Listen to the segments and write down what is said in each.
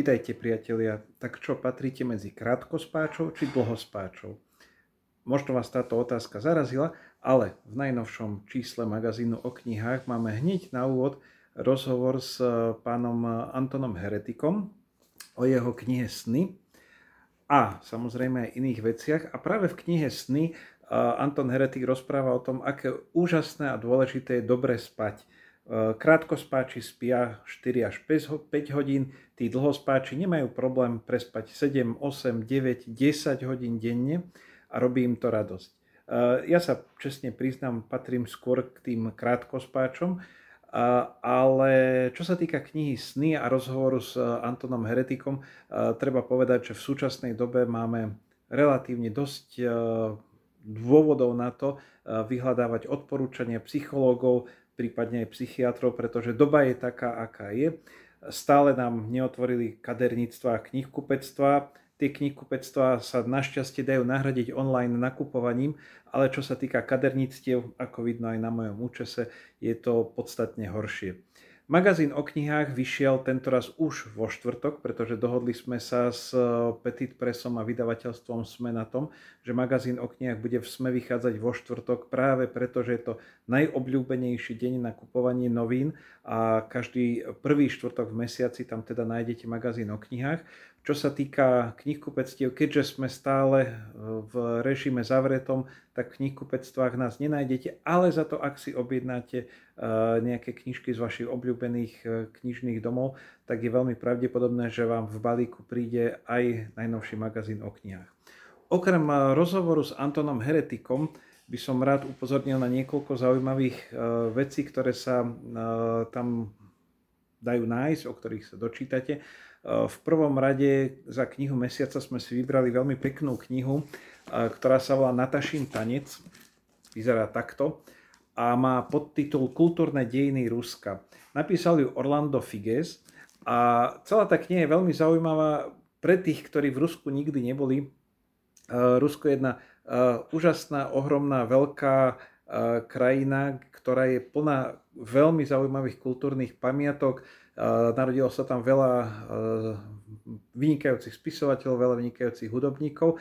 Vítajte priatelia. Tak čo, patríte medzi krátkospáčov či dlhospáčov? Možno vás táto otázka zarazila, ale v najnovšom čísle magazínu o knihách máme hneď na úvod rozhovor s pánom Antonom Heretikom o jeho knihe Sny a samozrejme aj iných veciach. A práve v knihe Sny Anton Heretik rozpráva o tom, aké úžasné a dôležité je dobre spať Eh, krátkospáči spia 4 až 5 hodín, tí dlhospáči nemajú problém prespať 7, 8, 9, 10 hodín denne a robí im to radosť. Eh, ja sa čestne priznám, patrím skôr k tým krátkospáčom, ale čo sa týka knihy Sny a rozhovoru s Antonom Heretikom, treba povedať, že v súčasnej dobe máme relatívne dosť dôvodov na to vyhľadávať odporúčania psychológov, prípadne aj psychiatrov, pretože doba je taká, aká je. Stále nám neotvorili kaderníctva a knihkupectva. Tie knihkupectvá sa našťastie dajú nahradiť online nakupovaním, ale čo sa týka kaderníctiev, ako vidno aj na mojom účese, je to podstatne horšie. Magazín o knihách vyšiel tentoraz už vo štvrtok, pretože dohodli sme sa s eh, Petit Pressom a vydavateľstvom SME na tom, že magazín o knihách bude v SME vychádzať vo štvrtok práve preto, že je to najobľúbenejší deň na kupovanie novín a každý prvý štvrtok v mesiaci tam teda nájdete magazín o knihách. Čo sa týka knihkupectiev, keďže sme stále e, v režime zavretom, tak v knihkupectvách nás nenájdete, ale za to, ak si objednáte e, nejaké knižky z vašich obľúbených e, knižných domov, tak je veľmi pravdepodobné, že vám v balíku príde aj najnovší magazín o knihách. Okrem rozhovoru s Antonom Heretikom by som rád upozornil na niekoľko zaujímavých vecí, ktoré sa tam dajú nájsť, o ktorých sa dočítate. V prvom rade za knihu mesiaca sme si vybrali veľmi peknú knihu, ktorá sa volá Natašin tanec. Vyzerá takto a má podtitul Kultúrne dejiny Ruska. Napísal ju Orlando Figes a celá tá kniha je veľmi zaujímavá pre tých, ktorí v Rusku nikdy neboli. Rusko je jedna úžasná, ohromná, veľká krajina, ktorá je plná veľmi zaujímavých kultúrnych pamiatok, Narodilo sa tam veľa vynikajúcich spisovateľov, veľa vynikajúcich hudobníkov.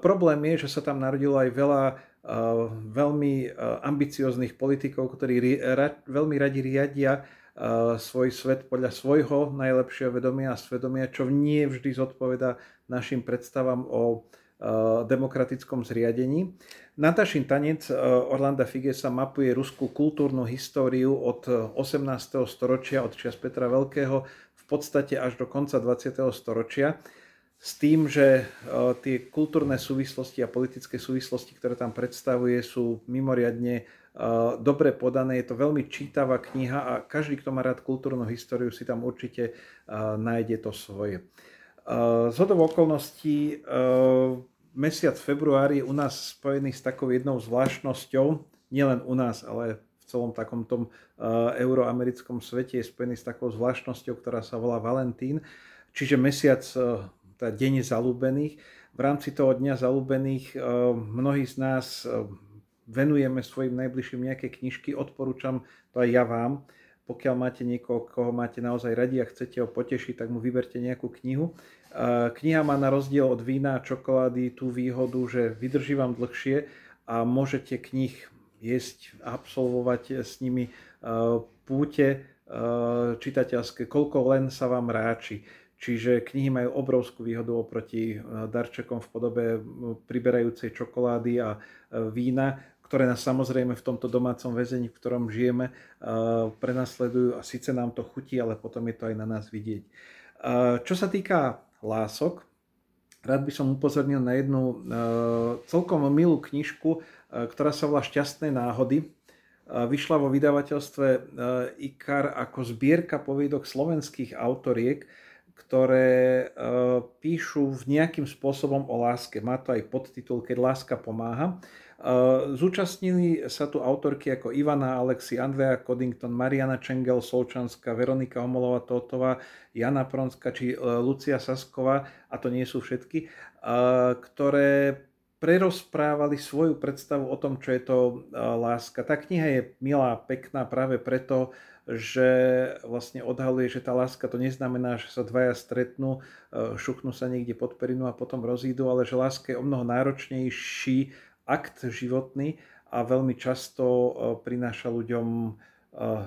Problém je, že sa tam narodilo aj veľa veľmi ambicióznych politikov, ktorí veľmi radi riadia svoj svet podľa svojho najlepšieho vedomia a svedomia, čo nie vždy zodpoveda našim predstavám o demokratickom zriadení. Natašin tanec e, Orlanda Figesa mapuje ruskú kultúrnu históriu od 18. storočia, od čias Petra Veľkého, v podstate až do konca 20. storočia s tým, že tie kultúrne súvislosti a politické súvislosti, ktoré tam predstavuje, sú mimoriadne dobre podané. Je to veľmi čítavá kniha a každý, kto má rád kultúrnu históriu, si tam určite nájde to svoje. Z hodov okolností mesiac február je u nás spojený s takou jednou zvláštnosťou, nielen u nás, ale v celom takom tom uh, euroamerickom svete je spojený s takou zvláštnosťou, ktorá sa volá Valentín, čiže mesiac, uh, teda deň zalúbených. V rámci toho dňa zalúbených uh, mnohí z nás venujeme svojim najbližším nejaké knižky, odporúčam to aj ja vám. Pokiaľ máte niekoho, koho máte naozaj radi a chcete ho potešiť, tak mu vyberte nejakú knihu. Kniha má na rozdiel od vína a čokolády tú výhodu, že vydrží vám dlhšie a môžete knih jesť, absolvovať s nimi e, púte e, čitateľské, koľko len sa vám ráči. Čiže knihy majú obrovskú výhodu oproti e, darčekom v podobe priberajúcej čokolády a vína, ktoré nás samozrejme v tomto domácom väzení, v ktorom žijeme, prenasledujú a síce nám to chutí, ale potom je to aj na nás vidieť. Čo sa týka lások. Rád by som upozornil na jednu e, celkom milú knižku, e, ktorá sa volá Šťastné náhody. E, vyšla vo vydavateľstve IKAR ako zbierka poviedok slovenských autoriek, ktoré píšu v nejakým spôsobom o láske. Má to aj podtitul Keď láska pomáha. Zúčastnili sa tu autorky ako Ivana Alexi, Andrea Coddington, Mariana Čengel, Solčanská, Veronika Omolová Totová, Jana Pronska či e, Lucia Sasková, a to nie sú všetky, ktoré prerozprávali svoju predstavu o tom, čo je to e, láska. Tá kniha je milá, pekná práve preto, že vlastne odhaluje, že tá láska to neznamená, že sa dvaja stretnú, šuchnú sa niekde pod perinu a potom rozídu, ale že láska je o mnoho náročnejší akt životný a veľmi často prináša ľuďom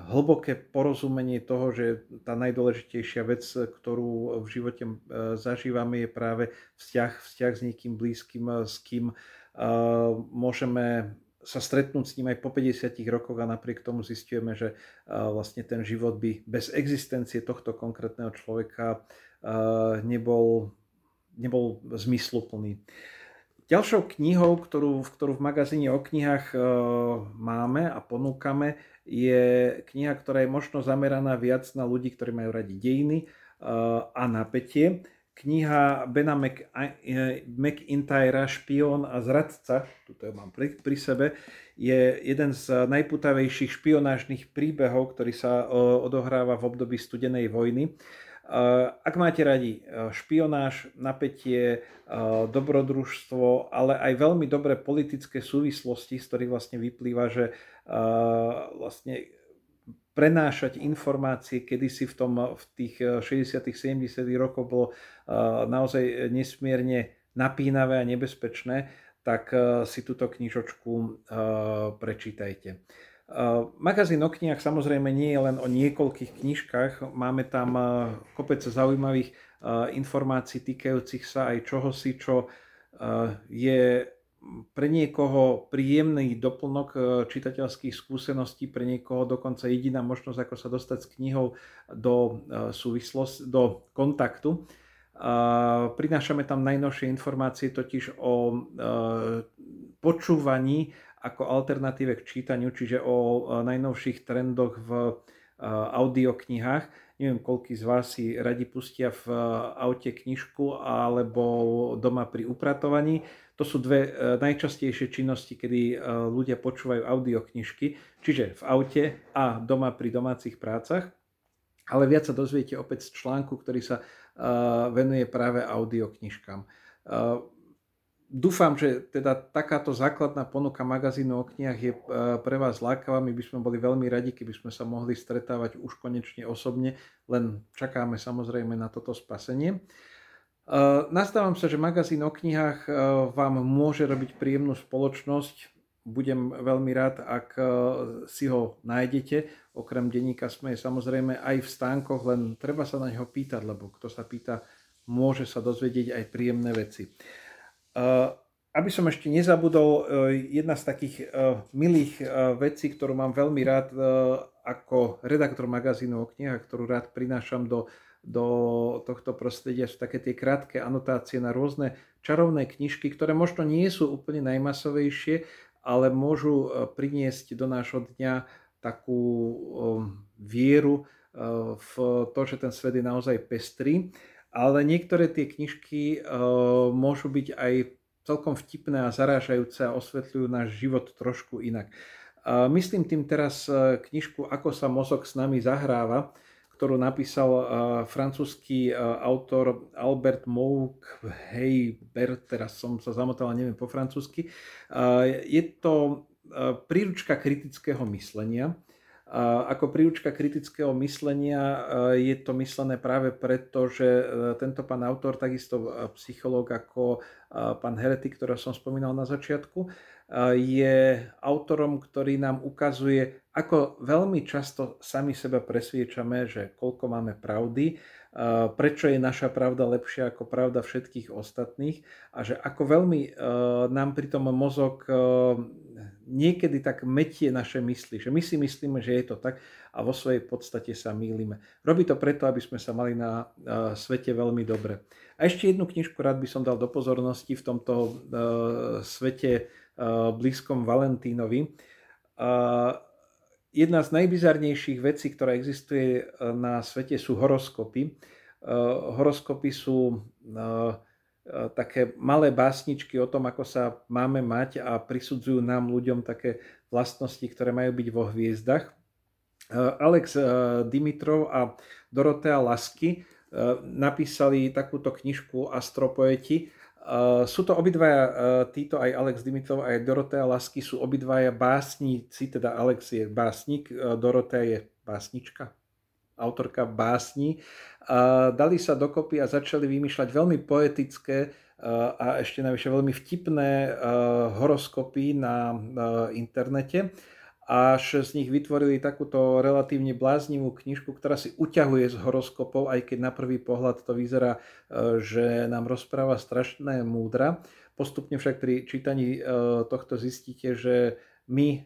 hlboké porozumenie toho, že tá najdôležitejšia vec, ktorú v živote zažívame, je práve vzťah, vzťah s niekým blízkym, s kým môžeme sa stretnúť s ním aj po 50 rokoch a napriek tomu zistujeme, že vlastne ten život by bez existencie tohto konkrétneho človeka nebol, nebol zmysluplný. Ďalšou knihou, ktorú, ktorú v magazíne o knihách máme a ponúkame, je kniha, ktorá je možno zameraná viac na ľudí, ktorí majú radi dejiny a napätie. Kniha Bena McIntyra Špión a zradca, tuto ju mám pri, pri sebe, je jeden z najputavejších špionážnych príbehov, ktorý sa odohráva v období studenej vojny. Ak máte radi špionáž, napätie, dobrodružstvo, ale aj veľmi dobré politické súvislosti, z ktorých vlastne vyplýva, že vlastne prenášať informácie, kedysi v, tom, v tých 60 70 rokoch bolo naozaj nesmierne napínavé a nebezpečné, tak si túto knižočku prečítajte. Magazín o knihách samozrejme nie je len o niekoľkých knižkách, máme tam kopec zaujímavých informácií týkajúcich sa aj čohosi, čo je pre niekoho príjemný doplnok e, čitateľských skúseností, pre niekoho dokonca jediná možnosť, ako sa dostať s knihou do e, súvislosti, do kontaktu. Prinášame tam najnovšie informácie totiž o e, počúvaní ako alternatíve k čítaniu, čiže o najnovších trendoch v audioknihách. Neviem, koľký z vás si radi pustia v aute knižku alebo doma pri upratovaní. To sú dve e, najčastejšie činnosti, kedy e, ľudia počúvajú audioknižky, čiže v aute a doma pri domácich prácach. Ale viac sa dozviete opäť z článku, ktorý sa e, venuje práve audioknižkám. Dúfam, že teda takáto základná ponuka magazínu o knihách je pre vás lákavá. My by sme boli veľmi radi, keby sme sa mohli stretávať už konečne osobne, len čakáme samozrejme na toto spasenie. Eh, nastávam sa, že magazín o knihách eh, vám môže robiť príjemnú spoločnosť. Budem veľmi rád, ak si ho nájdete. Okrem denníka sme samozrejme aj v stánkoch, len treba sa na neho pýtať, lebo kto sa pýta, môže sa dozvedieť aj príjemné veci. Aby som ešte nezabudol, jedna z takých milých vecí, ktorú mám veľmi rád ako redaktor magazínu o knihách, ktorú rád prinášam do do tohto prostredia sú také tie krátke anotácie na rôzne čarovné knižky, ktoré možno nie sú úplne najmasovejšie, ale môžu priniesť do nášho dňa takú vieru v to, že ten svet je naozaj pestrý. Ale niektoré tie knižky e, môžu byť aj celkom vtipné a zarážajúce a osvetľujú náš život trošku inak. Myslím tým teraz knižku Ako sa mozog s nami zahráva, ktorú napísal uh, francúzsky uh, autor Albert Mouk-Heiber, teraz som sa zamotal, neviem po francúzsky. Uh, je to uh, príručka kritického myslenia. Ako príručka kritického myslenia uh, je to myslené práve preto, že uh, tento pán autor, takisto psychológ ako pán Heretik, ktorého som spomínal na začiatku, je autorom, ktorý nám ukazuje, ako veľmi často sami seba presviečame, že koľko máme pravdy, prečo je naša pravda lepšia ako pravda všetkých ostatných a že ako veľmi nám pritom mozog niekedy tak metie naše mysli, že my si myslíme, že je to tak a vo svojej podstate sa mýlime. Robí to preto, aby sme sa mali na svete veľmi dobre. A ešte jednu knižku rád by som dal do pozornosti v tomto svete Eh, blízkom Valentínovi. Jedna z najbizarnejších vecí, ktorá existuje na svete, sú horoskopy. Horoskopy sú také malé básničky o tom, ako sa máme mať a prisudzujú nám ľuďom také vlastnosti, ktoré majú byť vo hviezdach. Alex Dimitrov a Dorotea Lasky napísali takúto knižku Astropoeti, sú to obidvaja, títo aj Alex Dimitrov, aj Dorotea Lasky sú obidvaja básnici, teda Alex je básnik, Dorotea je básnička, autorka básni, dali sa dokopy a začali vymýšľať veľmi poetické a ešte navyše veľmi vtipné horoskopy na internete až z nich vytvorili takúto relatívne bláznivú knižku, ktorá si uťahuje z horoskopov, aj keď na prvý pohľad to vyzerá, e, že nám rozpráva strašné múdra. Postupne však pri čítaní e, tohto zistíte, že my,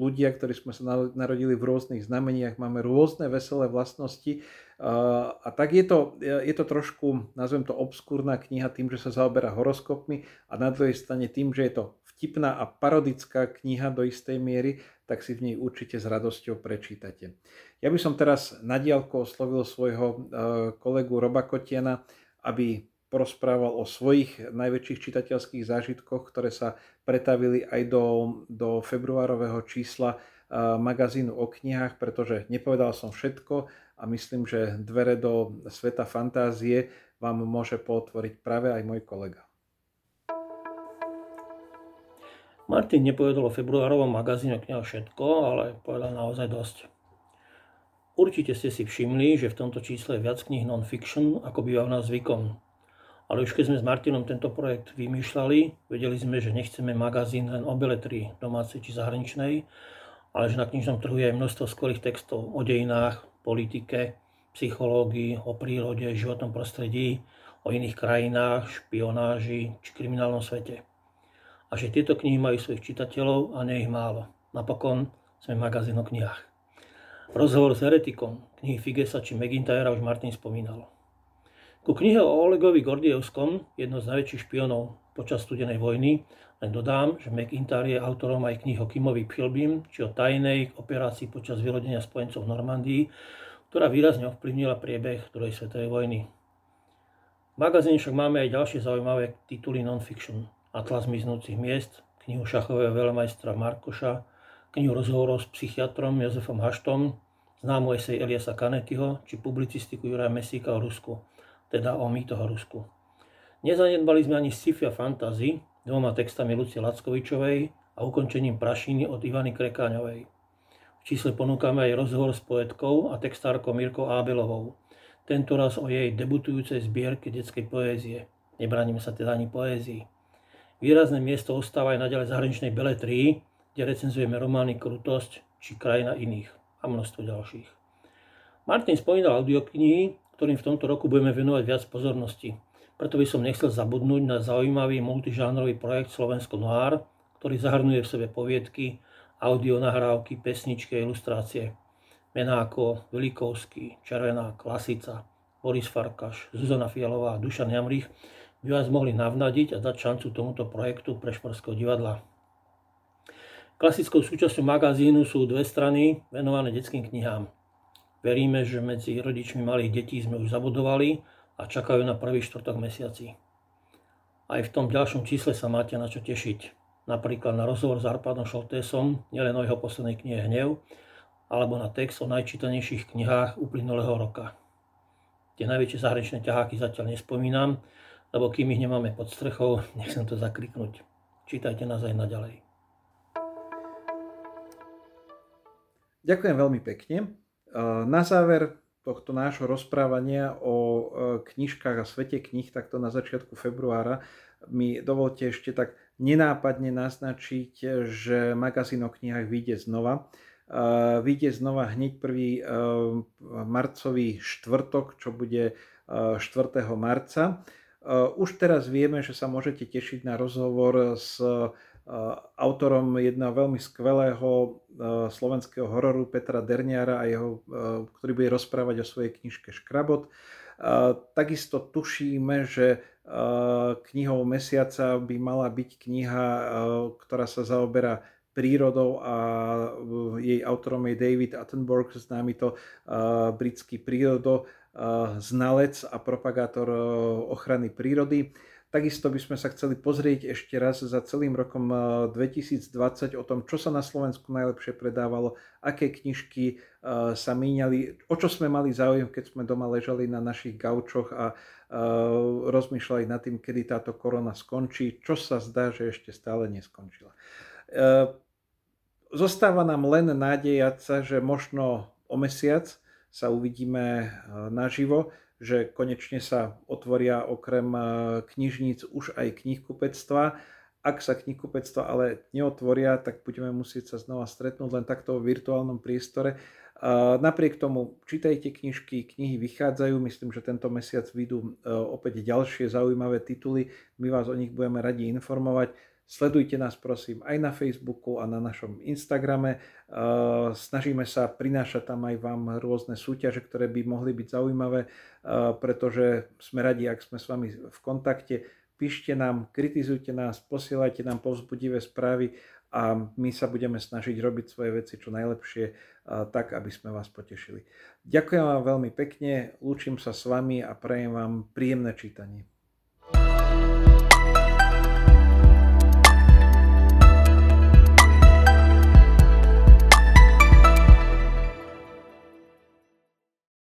ľudia, ktorí sme sa narodili v rôznych znameniach, máme rôzne veselé vlastnosti a tak je to, je to trošku, nazvem to obskúrna kniha tým, že sa zaoberá horoskopmi a na druhej strane tým, že je to vtipná a parodická kniha do istej miery, tak si v nej určite s radosťou prečítate. Ja by som teraz na diálku oslovil svojho e, kolegu Roba Kotiana, aby porozprával o svojich najväčších čitateľských zážitkoch, ktoré sa pretavili aj do, do februárového čísla e, magazínu o knihách, pretože nepovedal som všetko a myslím, že dvere do sveta fantázie vám môže potvoriť práve aj môj kolega. Martin nepovedal o februárovom magazíne kniha všetko, ale povedal naozaj dosť. Určite ste si všimli, že v tomto čísle je viac kníh non-fiction, ako býva v nás zvykom. Ale už keď sme s Martinom tento projekt vymýšľali, vedeli sme, že nechceme magazín len o beletrii, domácej či zahraničnej, ale že na knižnom trhu je aj množstvo skvelých textov o dejinách, politike, psychológii, o prírode, životnom prostredí, o iných krajinách, špionáži či kriminálnom svete a že tieto knihy majú svojich čitateľov a nie ich málo. Napokon sme magazín o knihách. Rozhovor s heretikom, knihy Figesa či McIntyra už Martin spomínal. Ku knihe o Olegovi Gordievskom, jedno z najväčších špionov počas studenej vojny, len dodám, že McIntyre je autorom aj knih o Kimovi Pilbim, či o tajnej operácii počas vylodenia spojencov v Normandii, ktorá výrazne ovplyvnila priebeh druhej svetovej vojny. V magazíne však máme aj ďalšie zaujímavé tituly non-fiction. Atlas miznúcich miest, knihu šachového veľmajstra Markoša, knihu rozhovorov s psychiatrom Jozefom Haštom, známu esej Eliasa Kanetyho či publicistiku Juraja Mesíka o Rusku, teda o mýtoch Rusku. Nezanedbali sme ani sci-fi a fantasy dvoma textami Lucie Lackovičovej a ukončením Prašiny od Ivany Krekáňovej. V čísle ponúkame aj rozhovor s poetkou a textárkou Mirkou Ábelovou, tento raz o jej debutujúcej zbierke detskej poézie. Nebraníme sa teda ani poézii. Výrazné miesto ostáva aj naďalej zahraničnej beletrii, kde recenzujeme romány Krutosť či Krajina iných a množstvo ďalších. Martin spomínal audioknihy, ktorým v tomto roku budeme venovať viac pozornosti. Preto by som nechcel zabudnúť na zaujímavý multižánrový projekt Slovensko Noir, ktorý zahrnuje v sebe poviedky, audionahrávky, pesničky a ilustrácie. Mená ako Velikovský, Červená, Klasica, Boris Farkaš, Zuzana Fialová a Dušan Jamrich by vás mohli navnadiť a dať šancu tomuto projektu Prešporského divadla. Klasickou súčasťou magazínu sú dve strany venované detským knihám. Veríme, že medzi rodičmi malých detí sme už zabudovali a čakajú na prvý štvrtok mesiaci. Aj v tom ďalšom čísle sa máte na čo tešiť. Napríklad na rozhovor s Arpadom Šoltésom, nielen o jeho poslednej knihe Hnev, alebo na text o najčítanejších knihách uplynulého roka. Tie najväčšie zahraničné ťaháky zatiaľ nespomínam, lebo kým ich nemáme pod strechou, nechcem to zakriknúť. Čítajte nás aj naďalej. Ďakujem veľmi pekne. Na záver tohto nášho rozprávania o e, knižkách a svete knih, takto na začiatku februára, mi dovolte ešte tak nenápadne naznačiť, že magazín o knihách vyjde znova. Vyjde znova hneď prvý marcový štvrtok, čo bude 4. E, marca. Eh, už teraz vieme, že sa môžete tešiť na rozhovor s eh, autorom jedného veľmi skvelého eh, slovenského hororu Petra Derniara, a jeho, ktorý bude rozprávať o svojej knižke Škrabot. Takisto tušíme, že knihou mesiaca by mala byť kniha, ktorá sa zaoberá prírodou a jej autorom je David Attenborough, známy to britský prírodo znalec a propagátor e, ochrany prírody. Takisto by sme sa chceli pozrieť ešte raz za celým rokom 2020 e, o tom, čo sa na Slovensku najlepšie predávalo, aké knižky e, sa míňali, o čo sme mali záujem, keď sme doma ležali na našich gaučoch a rozmýšľali nad tým, kedy táto korona skončí, čo sa zdá, že ešte stále neskončila. Zostáva nám len nádejať sa, že možno o mesiac sa uvidíme naživo, že konečne sa otvoria okrem knižníc už aj knihkupectva. Ak sa knihkupectva ale neotvoria, tak budeme musieť sa znova stretnúť len takto v virtuálnom priestore. Napriek tomu čítajte knižky, knihy vychádzajú, myslím, že tento mesiac vyjdú opäť ďalšie zaujímavé tituly, my vás o nich budeme radi informovať. Sledujte nás prosím aj na Facebooku a na našom Instagrame. Snažíme sa prinášať tam aj vám rôzne súťaže, ktoré by mohli byť zaujímavé, pretože sme radi, ak sme s vami v kontakte. Píšte nám, kritizujte nás, posielajte nám povzbudivé správy a my sa budeme snažiť robiť svoje veci čo najlepšie, tak aby sme vás potešili. Ďakujem vám veľmi pekne, lúčim sa s vami a prajem vám príjemné čítanie.